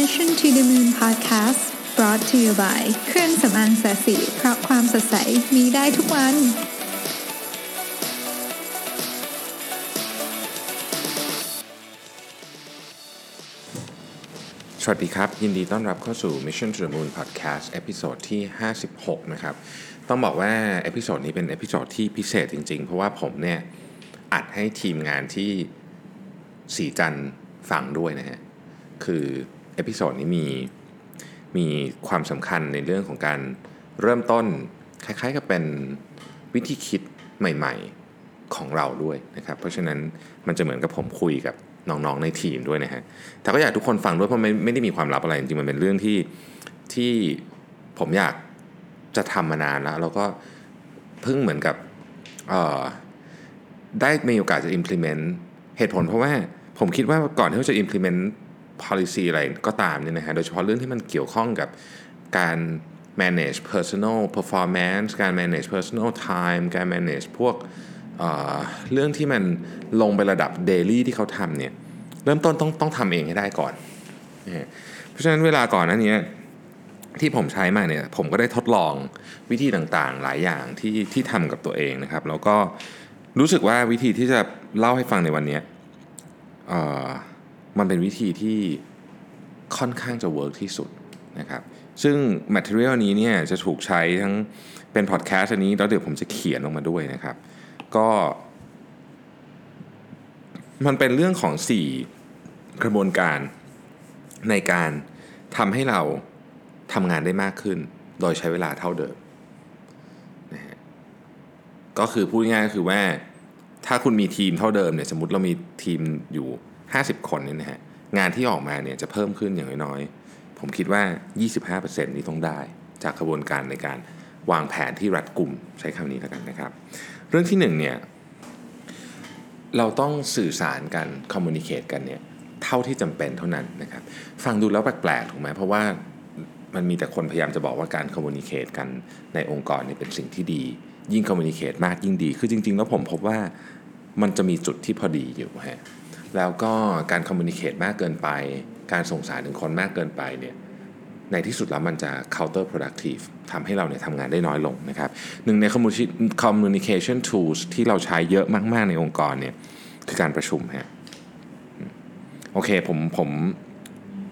Mission to the Moon Podcast brought to you by เครื่องสำอางศรีจันทร์เพราะความสดใสมีได้ทุกวัน สวัสดีครับ ยินดีต้อนรับเข้าสู่ Mission to the Moon Podcast episode ที่ 56 นะครับ ต้องบอกว่า episode นี้เป็น episode ที่พิเศษจริง ๆ เพราะว่าผมเนี่ยอัดให้ทีมงานที่ศรีจันทร์ฟังด้วยนะฮะ คือ episode นี้มีมีความสำคัญในเรื่องของการเริ่มต้นคล้ายๆกับเป็นวิธีคิดใหม่ๆของเราด้วยนะครับ เพราะฉะนั้นมันจะเหมือนกับผมคุยกับน้องๆในทีมด้วยนะฮะแต่ก็อยากทุกคนฟังด้วยเพราะไม่ไม่ได้มีความลับอะไรจริงๆมันเป็นเรื่องที่ที่ผมอยากจะทำมานานแล้วแล้วก็เพิ่งเหมือนกับเอ่อได้มีโอกาสจะ implement เหตุผลเพราะว่าผมคิดว่าก่อนที่เราจะ implement policy อะไรก็ตามเนี่ยนะฮะโดยเฉพาะเรื่องที่มันเกี่ยวข้องกับการ manage personal performance การ manage personal time การ manage พวกเเรื่องที่มันลงไประดับ daily ที่เขาทำเนี่ยเริ่มต้นต้องต้องทำเองให้ได้ก่อนนะฮะเพราะฉะนั้นเวลาก่อนนั้นเนี้ยที่ผมใช้มาเนี่ยผมก็ได้ทดลองวิธีต่างๆ หลายอย่างที่ที่ทำกับตัวเองนะครับ แล้วก็รู้สึกว่าวิธีที่จะเล่าให้ฟังในวันนี้ มันเป็นวิธีที่ค่อนข้างจะเวิร์กที่สุดนะครับซึ่ง Material นี้เนี่ยจะถูกใช้ทั้งเป็นพอดแคสต์อันนี้แล้วเดี๋ยวผมจะเขียนลงมาด้วยนะครับ ก็ มันเป็นเรื่องของ 4 กระบวนการในการทำให้เราทำงานได้มากขึ้น โดยใช้เวลาเท่าเดิมนะฮะก็คือพูดง่ายๆก็คือว่าถ้าคุณมีทีมเท่าเดิมเนี่ยสมมติเรามีทีมอยู่ 50 คนเนี่ยนะฮะงานที่ออกมาเนี่ยจะเพิ่มขึ้นอย่างน้อยๆ ผมคิดว่า 25%นี้ต้องได้ จากกระบวนการในการวางแผนที่รัดกลุ่มใช้คำนี้แล้วกันนะครับ เรื่องที่หนึ่งเนี่ยเราต้องสื่อสารกันcommunicate กันเนี่ยเท่าที่จำเป็นเท่านั้นนะครับฟังดูแล้วแปลกๆถูกไหมเพราะว่ามันมีแต่คนพยายามจะบอกว่าการ communicate กันในองค์กรเนี่ยเป็นสิ่งที่ดี ยิ่ง communicate มากยิ่งดี คือจริง ๆ แล้วผมพบว่ามันจะมีจุดที่พอดีอยู่ฮะ แล้วก็การ communicate มากเกินไป การส่งสารถึงคนมากเกินไปเนี่ยในที่สุดแล้วมันจะ counter productive ทำให้เราเนี่ยทำงานได้น้อยลงนะครับหนึ่งใน communication tools ที่เราใช้เยอะมาก ๆ ในองค์กรเนี่ยคือการประชุมฮะโอเคผมผม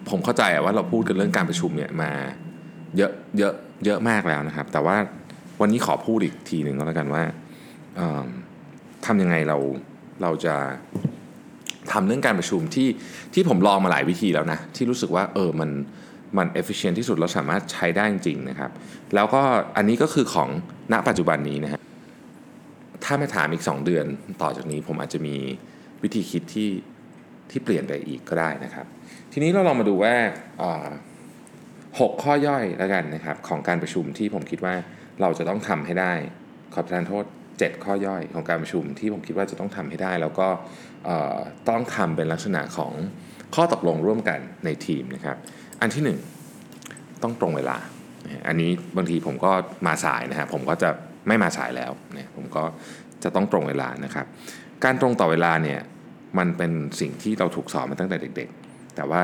ผมเข้าใจว่าเราพูดกันเรื่องการประชุมเนี่ยมาเยอะเยอะเยอะมากแล้วนะครับ แต่ว่าวันนี้ขอพูดอีกทีหนึ่งก็แล้วกันว่าทำยังไงเราเราจะ ทำเรื่องการประชุมที่ที่ผมลองมาหลายวิธีแล้วนะ ที่รู้สึกว่าเออมันมัน efficient ที่สุดเราสามารถใช้ได้จริงนะครับ แล้วก็อันนี้ก็คือของณปัจจุบันนี้นะฮะถ้ามาถามอีก 2 เดือนต่อจากนี้ผมอาจจะมีวิธีคิดที่ที่เปลี่ยนไปอีกก็ได้นะครับ ทีนี้เราลองมาดูว่าหกข้อย่อยแล้วกันนะครับ ของการประชุมที่ผมคิดว่าเราจะต้องทำให้ได้ขอประทานโทษ 7 ข้อย่อยของการประชุมที่ผมคิดว่าจะต้องทำให้ได้ แล้วก็ต้องทำเป็นลักษณะของข้อตกลงร่วมกันในทีมนะครับ อันที่หนึ่งต้องตรงเวลา อันนี้บางทีผมก็มาสายนะฮะผมก็จะไม่มาสายแล้วเนี่ยผมก็จะต้องตรงเวลานะครับ การตรงต่อเวลาเนี่ยมันเป็นสิ่งที่เราถูกสอนมาตั้งแต่เด็ก ๆ แต่ว่า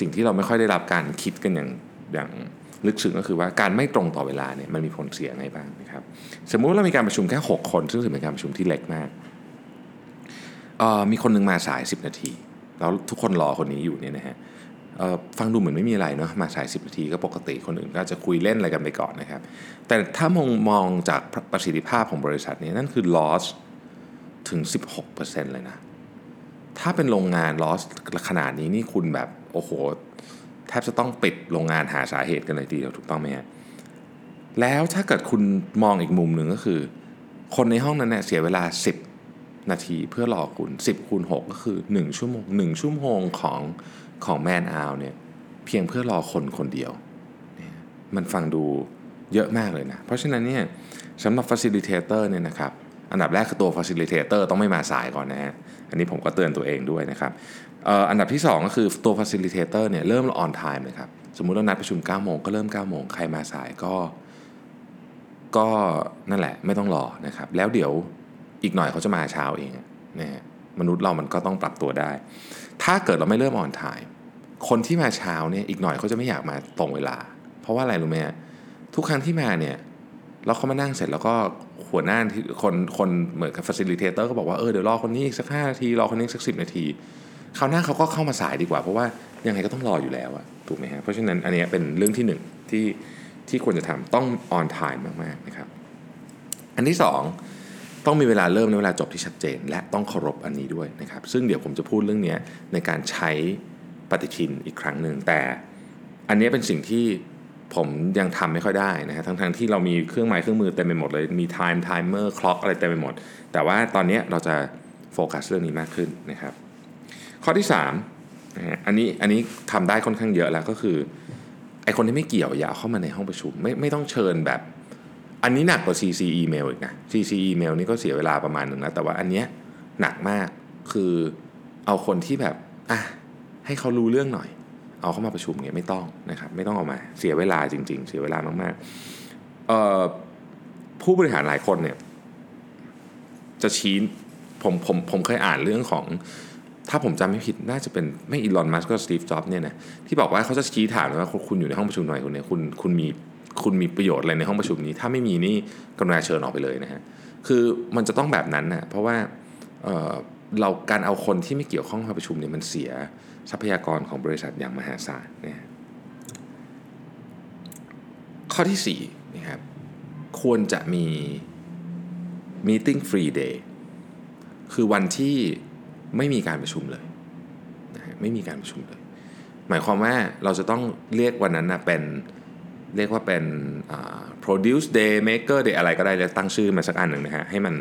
สิ่งที่เราไม่ค่อยได้รับการคิดกันอย่างอย่าง ลึกซึ้งก็คือว่าการไม่ตรงต่อเวลาเนี่ยมันมีผลเสียไงบ้างนะครับสมมุติว่าเรามีการประชุมแค่ 6 คน ซึ่งถือเป็นการประชุมที่เล็กมากมีคนหนึงมาสาย 10 นาที แล้วทุกคนรอคนนี้อยู่เนี่ยนะฮะฟังดูเหมือนไม่มีอะไรเนาะมาสาย 10 นาทีก็ปกติคนอื่นก็จะคุยเล่นอะไรกันไปก่อนนะครับ แต่ถ้ามองมองจากประสิทธิภาพของบริษัทนี้นั่นคือ loss ถึง 16%เลยนะ ถ้าเป็นโรงงาน loss ขนาดนี้นี่คุณแบบ โอ้โห แทบจะต้องปิดโรงงานหาสาเหตุกันเลยทีเดียวถูกต้องไหมฮะแล้วถ้าเกิดคุณมองอีกมุมหนึ่งก็คือ คนในห้องนั้นเนี่ยเสียเวลา 10 นาทีเพื่อรอคุณ 10คูณ6ก็คือ 1 ชั่วโมง 1 ชั่วโมงของของแมนอาวเนี่ยเพียงเพื่อรอคนคนเดียว มันฟังดูเยอะมากเลยนะ เพราะฉะนั้นเนี่ยสำหรับ facilitator เนี่ยนะครับอันดับแรกคือตัว facilitator ต้องไม่มาสายก่อนนะฮะ อันนี้ผมก็เตือนตัวเองด้วยนะครับ อันดับที่ 2 ก็คือตัว facilitator เนี่ยเริ่ม on time เลยครับ สมมุติเรานัดประชุม 9 โมงก็เริ่ม 9 โมง ใครมาสายก็ ก็นั่นแหละไม่ต้องรอนะครับ แล้วเดี๋ยวอีกหน่อยเขาจะมาเช้าเองนะฮะมนุษย์เรามันก็ต้องปรับตัวได้ ถ้าเกิดเราไม่เริ่ม on time คนที่มาเช้าเนี่ยอีกหน่อยเขาจะไม่อยากมาตรงเวลา เพราะว่าอะไรรู้ไหมทุกครั้งที่มาเนี่ยแล้วเขามานั่งเสร็จแล้วก็หัวหน้าที่คนคนเหมือนกับ facilitator ก็บอกว่าเออเดี๋ยวรอคนนี้อีกสักห้านาที รอคนนี้สักสินาที คราวหน้าเขาก็เข้ามาสายดีกว่า เพราะว่ายังไงก็ต้องรออยู่แล้วอะถูกไหมฮะเพราะฉะนั้นอันนี้เป็นเรื่องที่หนึ่งที่ที่ควรจะทำต้อง on time มากๆนะครับ อันที่สองต้องมีเวลาเริ่มและเวลาจบที่ชัดเจน และต้องเคารพอันนี้ด้วยนะครับ ซึ่งเดี๋ยวผมจะพูดเรื่องนี้ในการใช้ปฏิทินอีกครั้งหนึ่งแต่อันนี้เป็นสิ่งที่ผมยังทำไม่ค่อยได้นะฮะทั้งๆที่เรามีเครื่องไม้เครื่องมือเต็มไปหมดเลยมี time timer clock อกอะไรเต็มไปหมด แต่ว่าตอนนี้เราจะโฟกัสเรื่องนี้มากขึ้นนะครับ ข้อที่3นะฮะอันนี้อันนี้ทำได้ค่อนข้างเยอะแล้วก็คือไอคนที่ไม่เกี่ยวอย่าเอาเข้ามาในห้องประชุมไม่ไม่ต้องเชิญแบบ อันนี้หนักกว่า CC email อีกนะ CC email นี่ก็เสียเวลาประมาณหนึ่งแล้ว แต่ว่าอันเนี้ยหนักมากคือเอาคนที่แบบอะให้เขารู้เรื่องหน่อย เอาเข้ามาประชุมเนี่ยไม่ต้องนะครับไม่ต้องเอามาเสียเวลาจริง ๆ เสียเวลามากๆผู้บริหารหลายคนเนี่ยจะชี้ผมผมผมเคยอ่านเรื่องของ ถ้าผมจำไม่ผิดน่าจะเป็นไม่อีลอนมัสก์ก็สตีฟจ็อบส์เนี่ยนะที่บอกว่าเขาจะชี้ถามเลยว่าคุณอยู่ในห้องประชุมหน่อยคุณเนี่ยคุณคุณมีคุณมีประโยชน์อะไรในห้องประชุมนี้ ถ้าไม่มีนี่กรุณาเชิญออกไปเลยนะฮะคือมันจะต้องแบบนั้นนะเพราะว่าเเราการเอาคนที่ไม่เกี่ยวข้องมาประชุมเนี่ยมันเสียทรัพยากรของบริษัทอย่างมหาศาลนะฮะข้อที่4นะครับควรจะมี meeting free day คือวันที่ ไม่มีการประชุมเลยนะไม่มีการประชุมเลย หมายความว่าเราจะต้องเรียกวันนั้นนะเป็นเรียกว่าเป็น produce day maker day อะไรก็ได้แล้วตั้งชื่อมาสักอันหนึ่งนะฮะให้มัน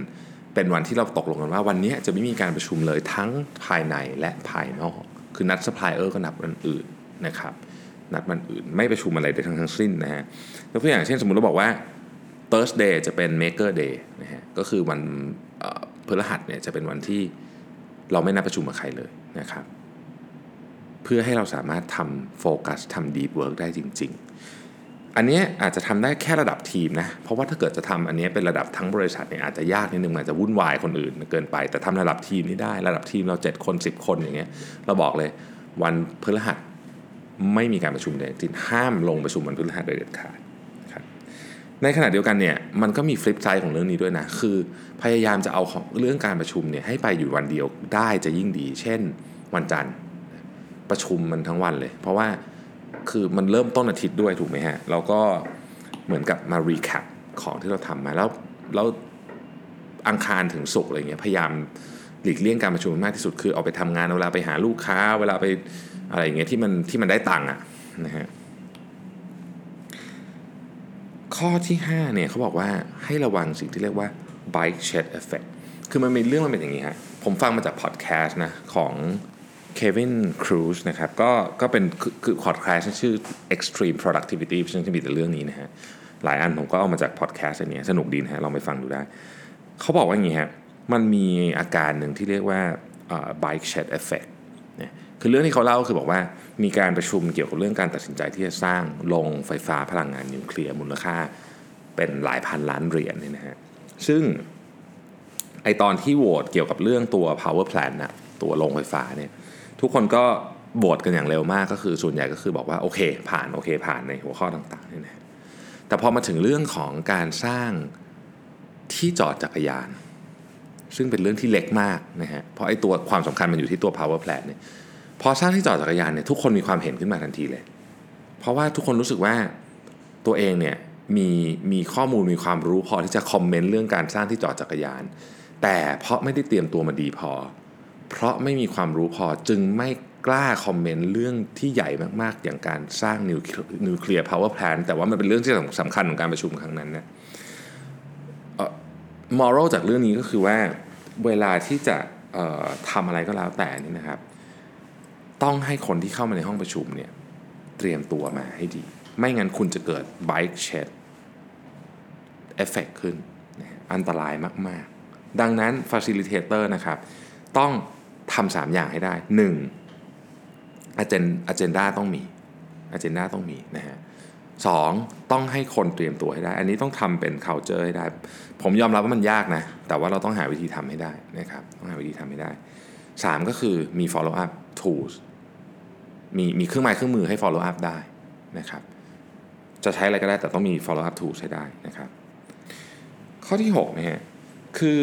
เป็นวันที่เราตกลงกันว่าวันนี้จะไม่มีการประชุมเลยทั้งภายในและภายนอก คือนัด supplier ก็นับวันอื่นนะครับนัดวันอื่นไม่ประชุมอะไรใดทั้งทั้งสิ้นนะฮะยกตัวอย่างเช่นสมมุติเราบอกว่า Thursday จะเป็น maker day นะฮะก็คือวันพฤหัสเนี่ยจะเป็นวันที่ เราไม่นัดประชุมกับใครเลยนะครับ เพื่อให้เราสามารถทำโฟกัสทำ deep work ได้จริง ๆ อันนี้อาจจะทำได้แค่ระดับทีมนะ เพราะว่าถ้าเกิดจะทำอันนี้เป็นระดับทั้งบริษัทเนี่ยอาจจะยากนิดนึงอาจจะวุ่นวายคนอื่นเกินไป แต่ทำระดับทีมนี่ได้ระดับทีมเรา 7 คน 10 คนอย่างเงี้ยเราบอกเลยวันพฤหัสไม่มีการประชุมเลยจริงห้ามลงประชุมวันพฤหัสโดยเด็ดขาด ในขณะเดียวกันเนี่ยมันก็มีฟลิปไซด์ของเรื่องนี้ด้วยนะ คือพยายามจะเอาของเรื่องการประชุมเนี่ยให้ไปอยู่วันเดียวได้จะยิ่งดี เช่นวันจันทร์ประชุมมันทั้งวันเลย เพราะว่าคือมันเริ่มต้นอาทิตย์ด้วยถูกไหมฮะเราก็เหมือนกับมารีแคปของที่เราทำมาแล้วแล้วอังคารถึงศุกร์อะไรเงี้ยพยายามหลีกเลี่ยงการประชุมมากที่สุดคือเอาไปทำงานเวลาไปหาลูกค้า เวลาไปอะไรอย่างเงี้ยที่มันที่มันได้ตังค์อะนะฮะ ข้อที่5เนี่ยเขาบอกว่าให้ระวังสิ่งที่เรียกว่า bike shed effect คือมันมีเรื่องมันเป็นอย่างนี้ฮะผมฟังมาจากพอดแคสต์นะของเควินครูซนะครับก็ก็เป็นคือพอดแคสต์ชื่อ extreme productivity ซึ่งจะมีแต่เรื่องนี้นะฮะหลายอันผมก็เอามาจากพอดแคสต์อันนี้สนุกดีนะฮะลองไปฟังดูได้ เขาบอกว่าอย่างนี้ฮะมันมีอาการหนึ่งที่เรียกว่า bike shed effect เนี่ย คือเรื่องที่เขาเล่าคือบอกว่ามีการประชุมเกี่ยวกับเรื่องการตัดสินใจที่จะสร้างโรงไฟฟ้าพลังงานนิวเคลียร์มูลค่าเป็นหลายพันล้านเหรียญเนี่ยนะฮะซึ่งไอตอนที่โหวตเกี่ยวกับเรื่องตัว power plant นะตัวโรงไฟฟ้าเนี่ยทุกคนก็โหวตกันอย่างเร็วมากก็คือส่วนใหญ่ก็คือบอกว่าโอเค ผ่านโอเค ผ่านในหัวข้อต่างๆเนี่ยนะแต่พอมาถึงเรื่องของการสร้างที่จอดจักรยาน ซึ่งเป็นเรื่องที่เล็กมากนะฮะเพราะไอ้ตัวความสำคัญมันอยู่ที่ตัว power plant เนี่ย พอสร้างที่จอดจักรยานเนี่ยทุกคนมีความเห็นขึ้นมาทันทีเลย เพราะว่าทุกคนรู้สึกว่าตัวเองเนี่ยมีมีข้อมูลมีความรู้พอที่จะคอมเมนต์เรื่องการสร้างที่จอดจักรยาน แต่เพราะไม่ได้เตรียมตัวมาดีพอ เพราะไม่มีความรู้พอจึงไม่กล้า comment เรื่องที่ใหญ่มากๆ อย่างการสร้างนิว nuclear power plant แต่ว่ามันเป็นเรื่องที่สำคัญของการประชุมครั้งนั้นเนี่ย moral จากเรื่องนี้ก็คือว่าเวลาที่จะทำอะไรก็แล้วแต่นี่นะครับ ต้องให้คนที่เข้ามาในห้องประชุมเนี่ยเตรียมตัวมาให้ดี ไม่งั้นคุณจะเกิด bike shed effect ขึ้น อันตรายมาก ๆ ดังนั้น facilitator นะครับ ต้องทำสามอย่างให้ได้ 1. agenda ต้องมี agenda ต้องมีนะฮะสองต้องให้คนเตรียมตัวให้ได้ อันนี้ต้องทำเป็น culture ให้ได้ ผมยอมรับว่ามันยากนะ แต่ว่าเราต้องหาวิธีทำให้ได้นะครับ ต้องหาวิธีทำให้ได้ 3 ก็คือมี follow up tools มีมีเครื่องไม้เครื่องมือให้ follow up ได้นะครับจะใช้อะไรก็ได้แต่ต้องมี follow up tool ใช้ได้นะครับ ข้อที่6เนี่ยคือ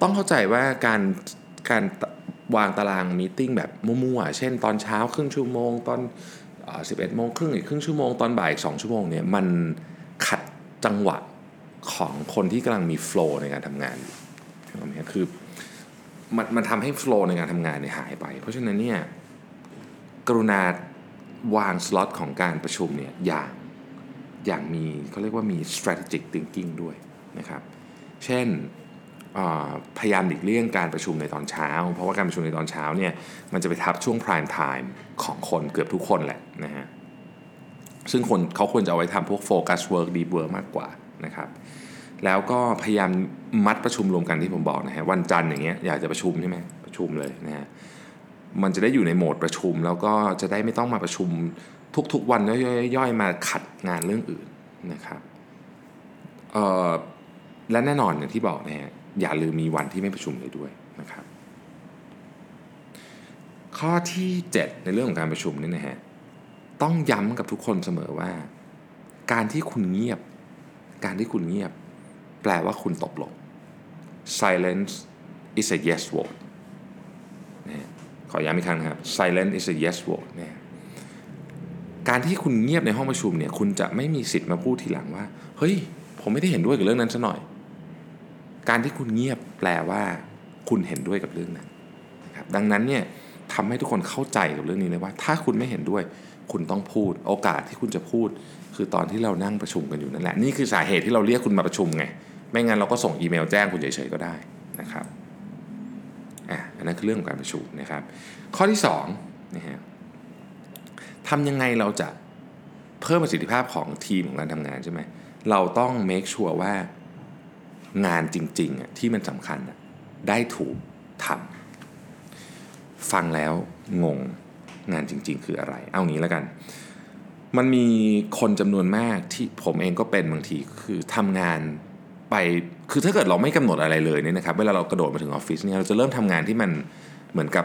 ต้องเข้าใจว่าการการวางตารางมีติ้งแบบมั่วๆ เช่นตอนเช้าครึ่งชั่วโมง ตอนสิบเอ็ดโมงครึ่งอีกครึ่งชั่วโมง ตอนบ่ายอีกสองชั่วโมงเนี่ยมันขัดจังหวะของคนที่กำลังมีโฟล์ในการทำงานอยู่คือมันมันทำให้โฟล์ในการทำงานเนี่ยหายไป เพราะฉะนั้นเนี่ย กรุณาวางสล็อตของการประชุมเนี่ยอย่างอย่างมีเขาเรียกว่ามี strategic thinking ด้วยนะครับ เช่นพยายามหลีกเลี่ยงการประชุมในตอนเช้า เพราะว่าการประชุมในตอนเช้าเนี่ยมันจะไปทับช่วง prime time ของคนเกือบทุกคนแหละนะฮะซึ่งคนเขาควรจะเอาไว้ทำพวก focus work deep work มากกว่านะครับ แล้วก็พยายามมัดประชุมรวมกันที่ผมบอกนะฮะวันจันทร์อย่างเงี้ยอยากจะประชุมใช่ไหมประชุมเลยนะฮะ มันจะได้อยู่ในโหมดประชุม แล้วก็จะได้ไม่ต้องมาประชุมทุกๆวันย่อยๆมาขัดงานเรื่องอื่นนะครับและแน่นอนอย่างที่บอกนะฮะอย่าลืมมีวันที่ไม่ประชุมเลยด้วยนะครับ ข้อที่ 7 ในเรื่องของการประชุมนี่นะฮะต้องย้ำกับทุกคนเสมอว่า การที่คุณเงียบ การที่คุณเงียบ แปลว่าคุณตกลง silence is a yes word ขอย้ำอีกครั้งครับ silence is a yes word นะการที่คุณเงียบในห้องประชุมเนี่ยคุณจะไม่มีสิทธิ์มาพูดทีหลังว่า เฮ้ย ผมไม่ได้เห็นด้วยกับเรื่องนั้นซะหน่อย การที่คุณเงียบแปลว่า คุณเห็นด้วยกับเรื่องนั้นนะครับดังนั้นเนี่ยทำให้ทุกคนเข้าใจกับเรื่องนี้เลยว่า ถ้าคุณไม่เห็นด้วย คุณต้องพูด โอกาสที่คุณจะพูด คือตอนที่เรานั่งประชุมกันอยู่นั่นแหละนี่คือสาเหตุที่เราเรียกคุณมาประชุมไงไม่งั้นเราก็ส่งอีเมลแจ้งคุณเฉยๆก็ได้นะครับ นนั้นคือเรื่องของการประชุมนะครับ ข้อที่2นะฮะทำยังไงเราจะเพิ่มประสิทธิภาพของทีมของการทำงานใช่ไหมเราต้อง make sure ว่างานจริงๆที่มันสำคัญได้ถูกทำฟังแล้วงงงานจริง ๆ คืออะไร เอางี้แล้วกัน มันมีคนจำนวนมากที่ผมเองก็เป็นบางทีคือทำงาน ไปคือถ้าเกิดเราไม่กำหนดอะไรเลยเนี่ยนะครับเวลาเรากระโดดมาถึงออฟฟิศเนี่ยเราจะเริ่มทำงานที่มันเหมือนกับ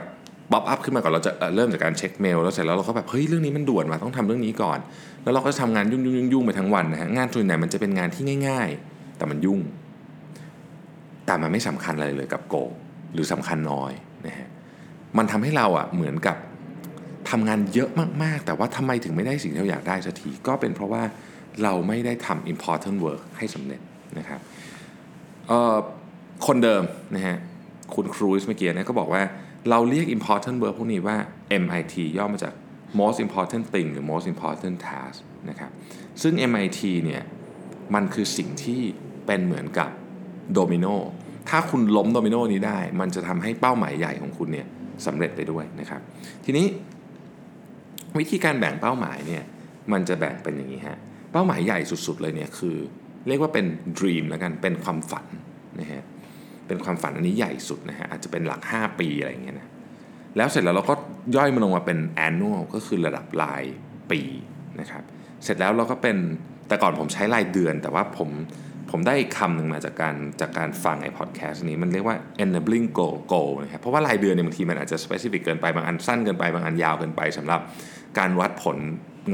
บ๊อบอัพขึ้นมาก่อนเราจะเริ่มจากการเช็คเมลแล้วเสร็จแล้วเราก็แบบเฮ้ยเรื่องนี้มันด่วนมาต้องทำเรื่องนี้ก่อน แล้วเราก็ทำงานยุ่งๆยุ่งๆไปทั้งวันนะฮะงานส่วนใหญ่มันจะเป็นงานที่ง่าย ๆ แต่มันยุ่ง แต่มันไม่สำคัญอะไรเลยกับโก หรือสำคัญน้อยนะฮะมันทำให้เราอะเหมือนกับทำงานเยอะมากๆ แต่ว่าทำไมถึงไม่ได้สิ่งที่เราอยากได้สักทีก็เป็นเพราะว่าเราไม่ได้ทำ important work ให้สำเร็จนะครับ คนเดิมนะฮะคุณครูสเมื่อกี้นะก็บอกว่าเราเรียก important work พวกนี้ว่า MIT ย่อมาจาก most important thing หรือ most important task นะครับซึ่ง MIT เนี่ยมันคือสิ่งที่เป็นเหมือนกับโดมิโนถ้าคุณล้มโดมิโนนี้ได้ มันจะทำให้เป้าหมายใหญ่ของคุณเนี่ยสำเร็จไปด้วยนะครับ ทีนี้วิธีการแบ่งเป้าหมายเนี่ยมันจะแบ่งเป็นอย่างนี้ฮะเป้าหมายใหญ่สุดๆเลยเนี่ยคือ เรียกว่าเป็น dream แล้วกันเป็นความฝันนะฮะเป็นความฝันอันนี้ใหญ่สุดนะฮะอาจจะเป็นหลัก 5 ปีอะไรอย่างเงี้ยนะแล้วเสร็จแล้วเราก็ย่อยมันลงมาเป็น annual ก็คือระดับรายปีนะครับเสร็จแล้วเราก็เป็นแต่ก่อนผมใช้รายเดือน แต่ว่าผมผมได้คำหนึ่งมาจากการจากการฟังไอ้พอดแคสต์นี้มันเรียกว่า enabling goal goal นะครับเพราะว่ารายเดือนเนี่ยบางทีมันอาจจะ specific เกินไปบางอันสั้นเกินไปบางอันยาวเกินไปสำหรับการวัดผล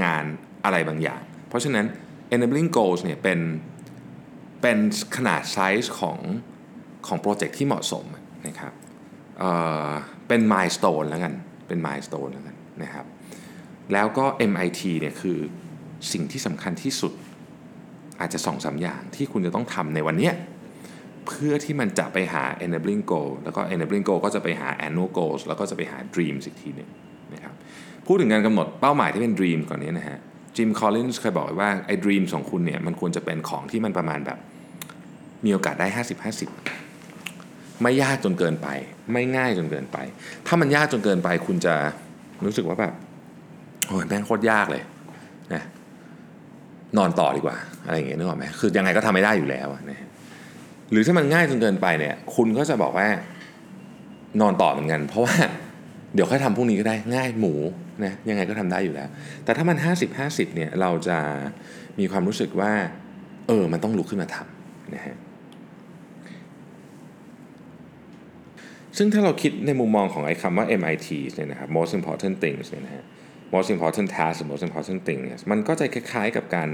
งานอะไรบางอย่าง เพราะฉะนั้น enabling goals เนี่ยเป็น เป็นขนาดไซส์ของของโปรเจกต์ที่เหมาะสมนะครับเเป็น milestone แล้วกัน เป็น milestone แล้วกันนะครับ แล้วก็ MIT เนี่ยคือสิ่งที่สำคัญที่สุดอาจจะสองสาอย่างที่คุณจะต้องทำในวันนี้เพื่อที่มันจะไปหา enabling goal แล้วก็ enabling goal ก็จะไปหา annual goals แล้วก็จะไปหา dreams อีกทีนึ่งนะครับ พูดถึงการกำหนดเป้าหมายที่เป็น dream ก่อนนี้นะฮะ จิม คอลลินส์เคยบอกไว้ว่าไอ้ dream ของคุณเนี่ยมันควรจะเป็นของที่มันประมาณแบบ มีโอกาสได้ 50-50 ไม่ยากจนเกินไป ไม่ง่ายจนเกินไป ถ้ามันยากจนเกินไป คุณจะรู้สึกว่าแบบโอ้ยแม่งโคตรยากเลยนะนอนต่อดีกว่า อะไรอย่างเงี้ยนึกออกไหมคือยังไงก็ทำไม่ได้อยู่แล้วนะหรือถ้ามันง่ายจนเกินไปเนี่ย คุณก็จะบอกว่านอนต่อเหมือนกัน เพราะว่าเดี๋ยวค่อยทำพรุ่งนี้ก็ได้ง่ายหมู นะยังไงก็ทำได้อยู่แล้ว แต่ถ้ามัน 50 50เนี่ยเราจะมีความรู้สึกว่า เออ มันต้องลุกขึ้นมาทำนะฮะซึ่งถ้าเราคิดในมุมมองของไอ้คำว่า MIT เนี่ยนะครับ most important things เนี่ยนะฮะ most important task most important thing เนี่ยมันก็จะคล้ายๆกับการ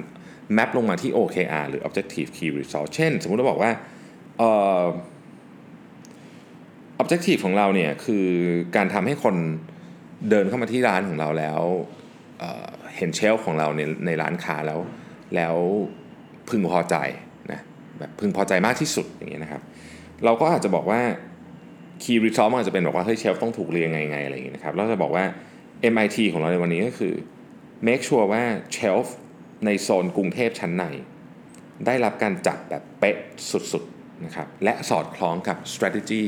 map ลงมาที่ OKR หรือ objective key result เช่น สมมุติเราบอกว่าเอ่อ objective ของเราเนี่ยคือการทำให้คน เดินเข้ามาที่ร้านของเราแล้วเเห็นเชลฟ์ของเราในในร้านค้าแล้ว แล้วพึงพอใจนะแบบพึงพอใจมากที่สุดอย่างเงี้ยนะครับ เราก็อาจจะบอกว่า key result มันอาจจะเป็นบอกว่าเฮ้ยเชลฟ์ต้องถูกเรียงไงไงอะไรอย่างเงี้ยนะครับเราจะบอกว่า MIT ของเราในวันนี้ก็คือ make sure ว่าเชลฟ์ในโซนกรุงเทพชั้นใน ได้รับการจัดแบบเป๊ะสุดๆนะครับและสอดคล้องกับ strategy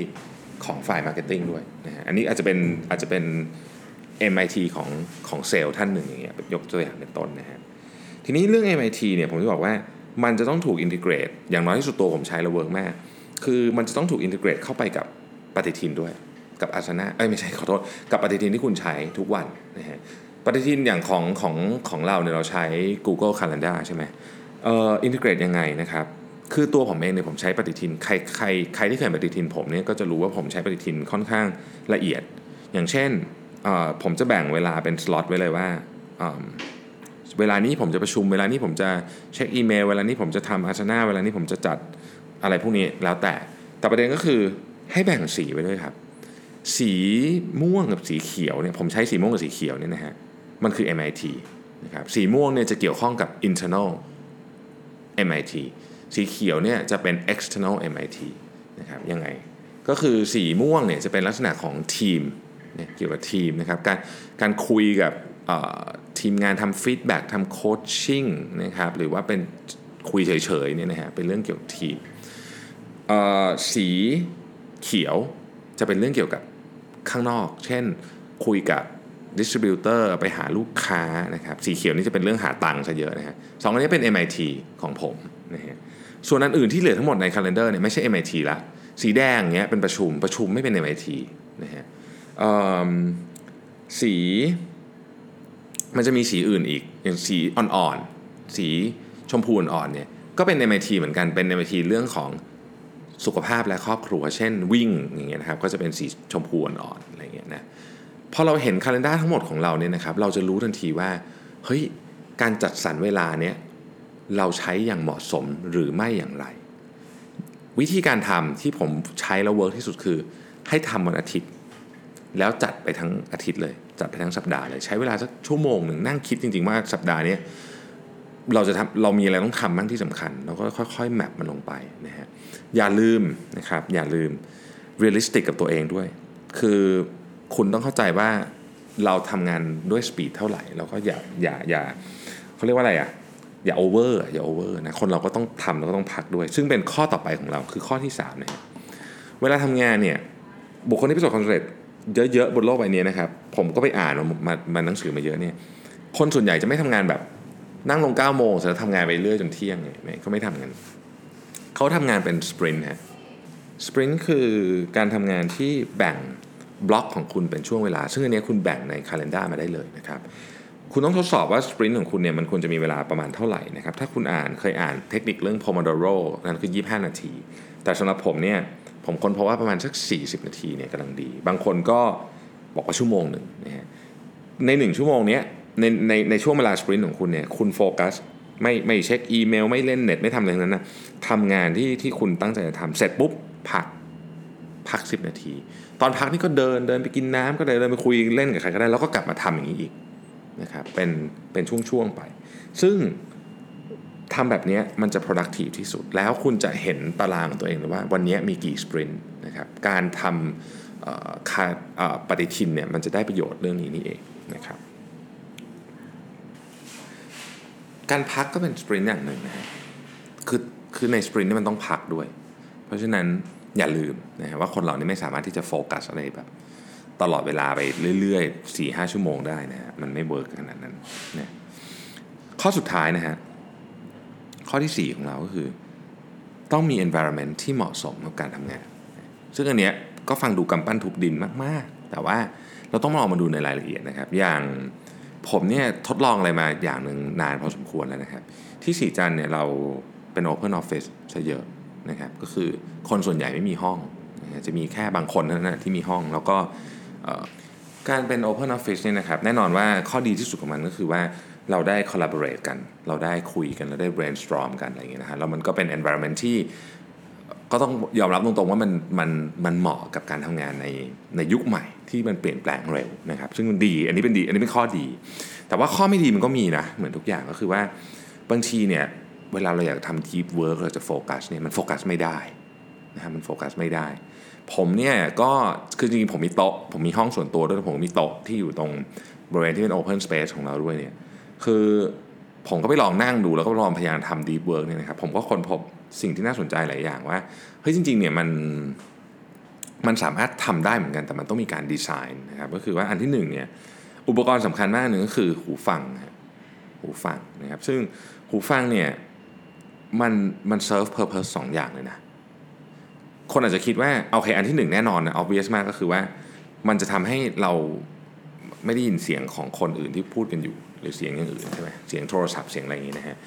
ของฝ่าย marketing ด้วยนะฮะอันนี้อาจจะเป็นอาจจะเป็น MIT ของของเซลล์ท่านหนึ่งอย่างเงี้ยยกตัวอย่างเป็นต้นนะฮะทีนี้เรื่อง MIT เนี่ยผมจะบอกว่ามันจะต้องถูก integrate อย่างน้อยที่สุดตัวผมใช้แล้ว work มาก คือมันจะต้องถูก integrate เข้าไปกับปฏิทินด้วย กับอาสนะเอ้ยไม่ใช่ขอโทษ กับปฏิทินที่คุณใช้ทุกวันนะฮะปฏิทินอย่างของของของเราเนี่ยเราใช้ Google Calendar ใช่ไหมเอ่อ integrate ยังไงนะครับคือตัวผมเองเนี่ยผมใช้ปฏิทินใครใครใครที่เคยปฏิทินผมเนี่ยก็จะรู้ว่าผมใช้ปฏิทินค่อนข้างละเอียด อย่างเช่น ผมจะแบ่งเวลาเป็นสล็อตไว้เลยว่าเวลานี้ผมจะประชุมเวลานี้ผมจะเช็คอีเมล เวลานี้ผมจะทำอาชนาเวลานี้ผมจะจัดอะไรพวกนี้แล้วแต่ แต่ประเด็นก็คือให้แบ่งสีไว้ด้วยครับ สีม่วงกับสีเขียวเนี่ยผมใช้สีม่วงกับสีเขียวเนี่ยนะฮะมันคือ MIT นะครับสีม่วงเนี่ยจะเกี่ยวข้องกับ internal MIT สีเขียวเนี่ยจะเป็น external MIT นะครับยังไง ก็คือสีม่วงเนี่ยจะเป็นลักษณะของทีม เนี่ยเกี่ยวกับทีมนะครับการการคุยกับทีมงานทำ feedback ทำ coaching นะครับหรือว่าเป็นคุยเฉยๆเนี่ยนะฮะเป็นเรื่องเกี่ยวกับทีมสีเขียวจะเป็นเรื่องเกี่ยวกับข้างนอก เช่นคุยกับ distributor ไปหาลูกค้านะครับสีเขียวนี่จะเป็นเรื่องหาตังค์ซะเยอะนะฮะสองอันนี้เป็น MIT ของผมนะฮะส่วนอันอื่นที่เหลือทั้งหมดในคัล endar เนี่ยไม่ใช่ MIT ละสีแดงเงี้ยเป็นประชุมประชุมไม่เป็น MIT นะฮะ สี มันจะมีสีอื่นอีก อย่างสีอ่อนๆ สีชมพูอ่อนๆเนี่ยก็เป็น MIT เหมือนกันเป็น MIT เรื่องของสุขภาพและครอบครัว เช่นวิ่งอย่างเงี้ยนะครับก็จะเป็นสีชมพูอ่อนๆอะไรเงี้ยนะพอเราเห็นคาล endar ทั้งหมดของเราเนี่ยนะครับเราจะรู้ทันทีว่าเฮ้ยการจัดสรรเวลาเนี่ยเราใช้อย่างเหมาะสมหรือไม่อย่างไร วิธีการทำที่ผมใช้แล้ว work ที่สุดคือ ให้ทำวันอาทิตย์ แล้วจัดไปทั้งอาทิตย์เลย จัดไปทั้งสัปดาห์เลย ใช้เวลาสักชั่วโมงหนึ่งนั่งคิดจริงๆว่าสัปดาห์นี้เราจะทำเรามีอะไรต้องทำบ้างที่สำคัญ เราก็ค่อยๆ map มันลงไปนะฮะอย่าลืมนะครับอย่าลืม realistic กับตัวเองด้วย คือคุณต้องเข้าใจว่าเราทำงานด้วย speed เท่าไหร่เราก็อย่าอย่าอย่าเขาเรียกว่าอะไรอะ่ะอย่าโอเวอร์อย่าโอเวอร์นะคนเราก็ต้องทำแล้วก็ต้องพักด้วย ซึ่งเป็นข้อต่อไปของเราคือข้อที่3นะเวลาทำงานเนี่ยบุคคลที่ประสบความสำเร็จ เยอะๆบนโลกใบนี้นะครับ ผมก็ไปอ่านมามามาหนังสือมาเยอะเนี่ยคนส่วนใหญ่จะไม่ทำงานแบบนั่งลง9ก้าโมงเสร็จแล้วทำงานไปเรื่อยจนเที่ยงเนี่ยเขาไม่ทำกันเขาทำงานเป็นสปรินต์ฮะสปรินต์คือการทำงานที่แบ่งบล็อกของคุณเป็นช่วงเวลา ซึ่งอันนี้คุณแบ่งในคาล endar มาได้เลยนะครับ คุณต้องทดสอบว่าสปรินต์ของคุณเนี่ยมันควรจะมีเวลาประมาณเท่าไหร่นะครับ ถ้าคุณอ่านเคยอ่านเทคนิคเรื่อง Pomodoro นั่นคือ 25 นาที แต่สำหรับผมเนี่ย ผมค้นพบว่าประมาณสัก 40 นาทีเนี่ยกำลังดี บางคนก็บอกว่าชั่วโมงหนึ่งนะฮะในหนึ่งชั่วโมงนี้ในในในช่วงเวลาสปรินต์ของคุณเนี่ยคุณโฟกัสไม่ไม่เช็คอีเมล ไม่เล่นเน็ต ไม่ทำอะไรนั้นนะทำงานที่ที่คุณตั้งใจจะทำเสร็จปุ๊บพักพัก 10 นาที ตอนพักนี่ก็เดินเดินไปกินน้ำก็ได้เดินไปคุยเล่นกับใครก็ได้ แล้วก็กลับมาทำอย่างนี้อีกนะครับเป็นเป็นช่วงๆไป ซึ่ง ทำแบบนี้มันจะ productive ที่สุด แล้วคุณจะเห็นตารางตัวเองเลยว่าวันนี้มีกี่สปรินต์นะครับการทำปฏิทินเนี่ยมันจะได้ประโยชน์เรื่องนี้นี่เองนะครับการพักก็เป็น sprint อย่างหนึ่งนะฮะคือคือใน sprint นี่มันต้องพักด้วย เพราะฉะนั้นอย่าลืมนะฮะว่าคนเรานี่ไม่สามารถที่จะโฟกัสอะไรแบบตลอดเวลาไปเรื่อยๆ4ี่ห้าชั่วโมงได้นะฮะมันไม่ work ขนาดนั้นนะข้อสุดท้ายนะฮะ ข้อที่ 4 ของเราก็คือ ต้องมี environment ที่เหมาะสมกับการทำงาน ซึ่งอันเนี้ยก็ฟังดูกำปั้นทุบดินมาก ๆ แต่ว่าเราต้องมองมาดูในรายละเอียดนะครับ อย่างผมเนี่ยทดลองอะไรมาอย่างหนึ่งนานพอสมควรแล้วนะครับ ที่สีจันเนี่ยเราเป็น Open Office ซะเยอะนะครับ ก็คือคนส่วนใหญ่ไม่มีห้อง จะมีแค่บางคนเท่านั้นที่มีห้องแล้วก็การเป็น Open Office เนี่ยนะครับ แน่นอนว่าข้อดีที่สุดของมันก็คือว่า เราได้ collaborate กัน เราได้คุยกัน เราได้ brainstorm กันอะไรอย่างเงี้ยนะฮะแล้วมันก็เป็น environment ที่ก็ต้องยอมรับตรงๆว่ามันมันมันเหมาะกับการทำงานในในยุคใหม่ที่มันเปลี่ยนแปลงเร็วนะครับ ซึ่งมันดีอันนี้เป็นดี อันนี้เป็นข้อดี แต่ว่าข้อไม่ดีมันก็มีนะเหมือนทุกอย่างก็คือว่าบางทีเนี่ยเวลาเราอยากทำ deep work เราจะโฟกัสเนี่ยมันโฟกัสไม่ได้นะฮะมันโฟกัสไม่ได้ ผมเนี่ยก็คือจริงๆผมมีโต๊ะผมมีห้องส่วนตัวด้วยผมมีโต๊ะที่อยู่ตรงบริเวณที่เป็น open space ของเราด้วยเนี่ย คือผมก็ไปลองนั่งดูแล้วก็ลองพยายามทำ deep work เนี่ยนะครับผมก็ค้นพบสิ่งที่น่าสนใจหลายอย่างว่าเฮ้ยจริงๆเนี่ยมันมันสามารถทำได้เหมือนกันแต่มันต้องมีการดีไซน์นะครับก็คือว่าอันที่หนึ่งเนี่ยอุปกรณ์สำคัญมากหนึ่งก็คือหูฟังหูฟังนะครับซึ่งหูฟังเนี่ยมันมัน serve purpose สองอย่างเลยนะคนอาจจะคิดว่าโอเคอันที่หนึ่งแน่นอนนะ obvious มากก็คือว่ามันจะทำให้เราไม่ได้ยินเสียงของคนอื่นที่พูดกันอยู่ หรือเสียงอย่างอื่นใช่ไหมเสียงโทรศัพท์เสียงอะไรอย่างนี้นะฮะ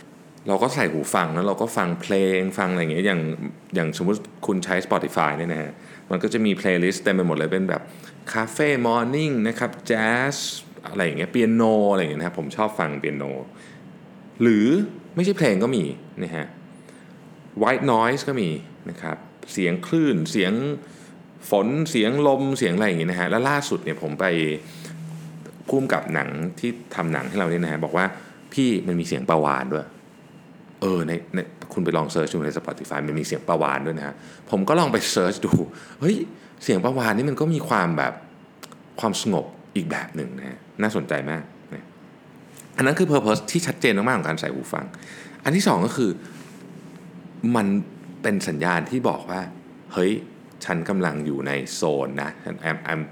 เราก็ใส่หูฟังแล้วเราก็ฟังเพลงฟังอะไรอย่างเงี้ยอย่างอย่างสมมติคุณใช้ Spotify เนี่ยนะฮะมันก็จะมี playlist เต็มไปหมดเลยเป็นแบบ cafe morning นะครับแจ๊สอะไรอย่างเงี้ยเปียโนอะไรอย่างเงี้ยนะครับผมชอบฟังเปียโน หรือไม่ใช่เพลงก็มีนะฮะ white noise ก็มีนะครับเสียงคลื่นเสียงฝนเสียงลมเสียงอะไรอย่างเงี้ยนะฮะแล้วล่าสุดเนี่ยผมไป พุ่มกับหนังที่ทำหนังให้เราเนี่ยนะฮะบอกว่าพี่มันมีเสียงประวานด้วย เออในในคุณไปลอง search ดูใน Spotify มันมีเสียงปลาวาฬด้วยนะฮะผมก็ลองไป search ดูเฮ้ยเสียงปลาวาฬนี่มันก็มีความแบบความสงบอีกแบบหนึ่งนะฮะน่าสนใจมากนะอันนั้นคือ Purpose ที่ชัดเจนมากๆของการใส่หูฟัง อันที่สองก็คือมันเป็นสัญญาณที่บอกว่า เฮ้ย ฉันกำลังอยู่ในโซนนะ I'm I'm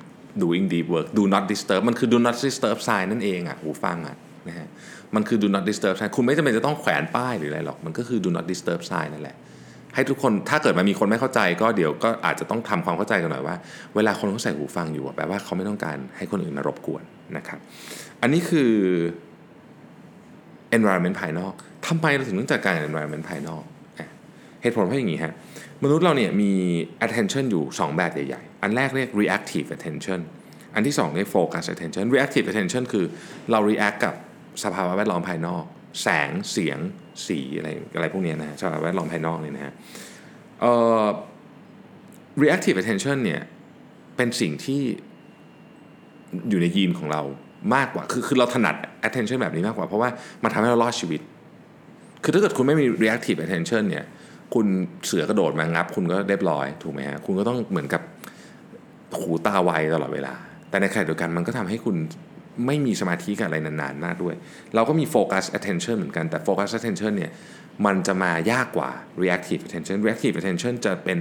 doing deep work do not disturb มันคือ do not disturb sign นั่นเองอะหูฟังอะนะฮะมันคือ do not disturb sign คุณไม่จำเป็นจะต้องแขวนป้ายหรืออะไรหรอก มันก็คือ do not disturb sign นั่นแหละ ให้ทุกคนถ้าเกิดมันมีคนไม่เข้าใจ ก็เดี๋ยวก็อาจจะต้องทำความเข้าใจกันหน่อยว่า เวลาคนเขาใส่หูฟังอยู่แปลว่าเขาไม่ต้องการให้คนอื่นมารบกวนนะครับ อันนี้คือ environment ภายนอกทำไมเราถึงต้องจัดการ environment ภายนอก เหตุผลเพราะอย่างนี้ฮะ มนุษย์เราเนี่ยมี attention อยู่ 2 แบบใหญ่ อันแรกเรียก reactive attention อันที่2เรียก focus attention reactive attention คือเรา react กับสภาวะแวดล้อมภายนอก แสงเสียง สีอะไรอะไรพวกนี้นะสภาวะแวดล้อมภายนอกเนี่ยนะฮะ reactive attention เนี่ยเป็นสิ่งที่อยู่ในยีนของเรามากกว่า คือคือเราถนัด attention แบบนี้มากกว่า เพราะว่ามันทำให้เรารอดชีวิต คือถ้าเกิดคุณไม่มี reactive attention เนี่ย คุณเสือกระโดดมางับ คุณก็เรียบร้อย ถูกไหมฮะ คุณก็ต้องเหมือนกับ หูตาไวตลอดเวลา แต่ในขณะเดียวกันมันก็ทำให้คุณไม่มีสมาธิกับอะไรนานๆมากด้วย เราก็มี focus attention เหมือนกัน แต่ focus attention เนี่ยมันจะมายากกว่า reactive attention reactive attention จะเป็น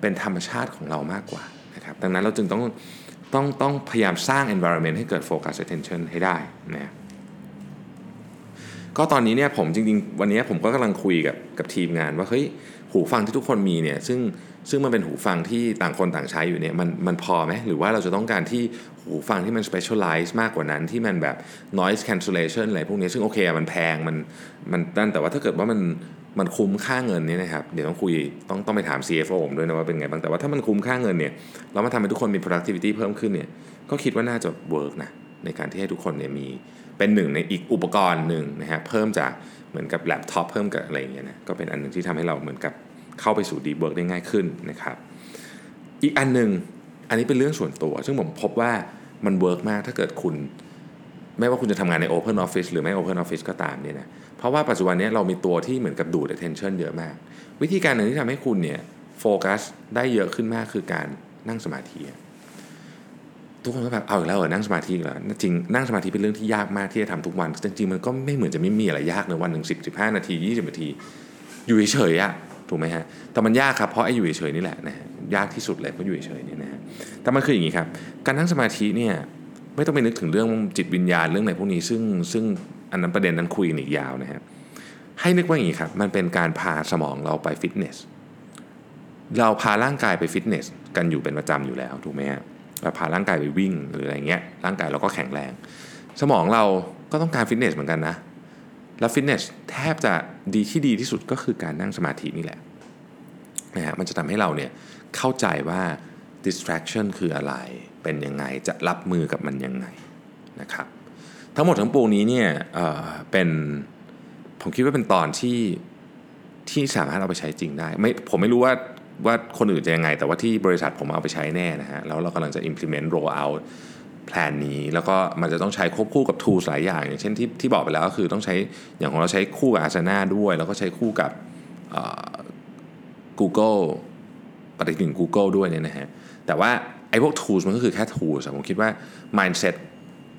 เป็นธรรมชาติของเรามากกว่านะครับ ดังนั้นเราจึงต้องต้องต้องพยายามสร้าง environment ให้เกิด focus attention ให้ได้นะก็ตอนนี้เนี่ยผมจริงๆ วันนี้ผมก็กำลังคุยกับกับทีมงานว่าเฮ้ยหูฟังที่ทุกคนมีเนี่ยซึ่ง ซึ่งมันเป็นหูฟังที่ต่างคนต่างใช้อยู่เนี่ยมันมันพอไหมหรือว่าเราจะต้องการที่หูฟังที่มัน specialize มากกว่านั้นที่มันแบบ noise cancellation อะไรพวกนี้ซึ่งโอเคมันแพงมันมันนั่นแต่ว่าถ้าเกิดว่ามันมันคุ้มค่าเงินนี่นะครับเดี๋ยวต้องคุยต้องต้องไปถาม CFO ผมด้วยนะว่าเป็นไงบ้างแต่ว่าถ้ามันคุ้มค่าเงินเนี่ยเรามาทำให้ทุกคนมี productivity เพิ่มขึ้นเนี่ยก็คิดว่าน่าจะ work นะในการที่ให้ทุกคนเนี่ยมีเป็นหนึ่งในอีกอุปกรณ์หนึ่งนะฮะเพิ่มจากเหมือนกับแล็ปท็อปเพิ่มกับอะไรอย่างเงี้ยนะก็เป็นอันหนึ่งที่ทำให้เราเหมือนกับ เข้าไปสู่ deep work ได้ง่ายขึ้นนะครับ อีกอันหนึ่งอันนี้เป็นเรื่องส่วนตัว ซึ่งผมพบว่ามัน work มากถ้าเกิดคุณ ไม่ว่าคุณจะทำงานใน Open Office หรือไม่ Open Office ก็ตามเนี่ยนะเพราะว่าปัจจุบันนี้เรามีตัวที่เหมือนกับดูด attention เยอะมาก วิธีการหนึ่งที่ทำให้คุณเนี่ยโฟกัสได้เยอะขึ้นมากคือการนั่งสมาธิทุกคนก็แบบเอาอีกแล้วเหรอนั่งสมาธิเหรอจริงนั่งสมาธิเป็นเรื่องที่ยากมากที่จะทำทุกวันจริงๆมันก็ไม่เหมือนจะไม่มีอะไรยากในวันหนึ่งสิบสิบห้านาทียี่สิบนาที อยู่เฉยๆอะ ถูกไหมฮะ แต่มันยากครับเพราะไอ้อยู่เฉยๆนี่แหละนะฮะยากที่สุดเลยเพราะอยู่เฉยๆนี่นะฮะ แต่มันคืออย่างนี้ครับ การนั่งสมาธิเนี่ยไม่ต้องไปนึกถึงเรื่องจิตวิญญาณเรื่องอะไรพวกนี้ซึ่งซึ่งอันนั้นประเด็นนั้นคุยกันอีกยาวนะฮะให้นึกว่าอย่างนี้ครับมันเป็นการพาสมองเราไปฟิตเนสเราพาร่างกายไปฟิตเนสกันอยู่เป็นประจำอยู่แล้วถูกไหมฮะเราพาร่างกายไปวิ่งหรืออะไรเงี้ยร่างกายเราก็แข็งแรง สมองเราก็ต้องการฟิตเนสเหมือนกันนะ แล้วฟิตเนสแทบจะดีที่ดีที่สุดก็คือการนั่งสมาธินี่แหละนะฮะมันจะทำให้เราเนี่ยเข้าใจว่า distraction คืออะไร เป็นยังไง จะรับมือกับมันยังไงนะครับ ทั้งหมดทั้งปวงนี้เนี่ยเออเป็นผมคิดว่าเป็นตอนที่ที่สามารถเอาไปใช้จริงได้ไม่ผมไม่รู้ว่าว่าคนอื่นจะยังไง แต่ว่าที่บริษัทผมเอาไปใช้แน่นะฮะแล้วเรากำลังจะ implement roll out แพลนนี้ แล้วก็มันจะต้องใช้ควบคู่กับ tools หลายอย่าง อย่างเช่นที่ที่บอกไปแล้วก็คือต้องใช้อย่างของเราใช้คู่กับ Asana ด้วย แล้วก็ใช้คู่กับอ่อ Google ปฏิทิน Google ด้วยเนี่ยนะฮะแต่ว่าไอ้พวก tools มันก็คือแค่ tools ผมคิดว่า mindset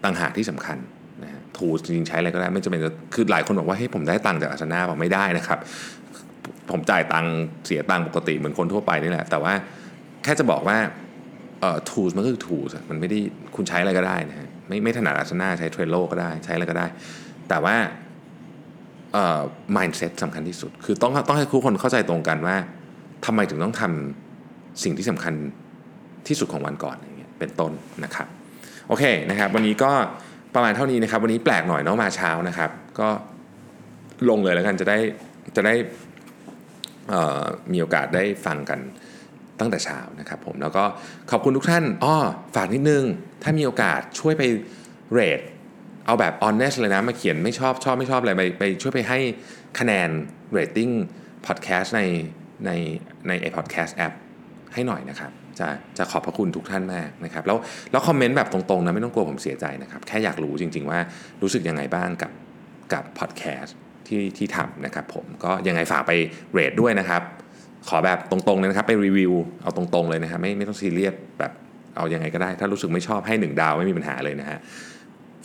ต่างหากที่สำคัญนะฮะ tools จริงๆใช้อะไรก็ได้ไม่จำเป็นจะคือหลายคนบอกว่าให้ยผมได้ตังค์จาก Asana บอกไม่ได้นะครับผมจ่ายตังค์เสียตังค์ปกติเหมือนคนทั่วไปนี่แหละ แต่ว่าแค่จะบอกว่า เอ่อ tools มันก็คือ tools มันไม่ได้คุณใช้อะไรก็ได้นะฮะไม่ไม่ถนัด Asana ใช้ Trello ก็ได้ใช้อะไรก็ได้ แต่ว่าเอ่อ mindset สำคัญที่สุด คือต้องต้องให้ทุกคนเข้าใจตรงกันว่าทำไมถึงต้องทำสิ่งที่สำคัญที่สุดของวันก่อนอย่างเงี้ยเป็นต้นนะครับโอเคนะครับวันนี้ก็ประมาณเท่านี้นะครับ วันนี้แปลกหน่อยเนาะมาเช้านะครับ ก็ลงเลยแล้วกันจะได้จะได้อ่อมีโอกาสได้ฟังกัน ตั้งแต่เช้านะครับผมแล้วก็ขอบคุณทุกท่านอ้อฝากนิดนึง ถ้ามีโอกาสช่วยไปเรทเอาแบบ honest เลยนะมาเขียนไม่ชอบชอบไม่ชอบอะไรไปไปช่วยไปให้คะแนน rating podcast ในในในไอ podcast app ให้หน่อยนะครับจะจะขอบพระคุณทุกท่านมากนะครับแล้วแล้วคอมเมนต์แบบตรงๆนะไม่ต้องกลัวผมเสียใจนะครับแค่อยากรู้จริง ๆ ว่ารู้สึกยังไงบ้างกับกับพอดแคสต์ที่ที่ทำนะครับผมก็ยังไงฝากไป rate ด้วยนะครับ ขอแบบตรงๆเลยนะครับ ไปรีวิวเอาตรงๆเลยนะครับไม่ไม่ต้องซีเรียสแบบเอายังไงก็ได้ ถ้ารู้สึกไม่ชอบให้หนึ่งดาวไม่มีปัญหาเลยนะฮะ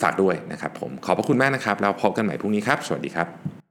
ฝากด้วยนะครับผมขอบพระคุณมากนะครับแล้วพบกันใหม่พรุ่งนี้ครับ สวัสดีครับ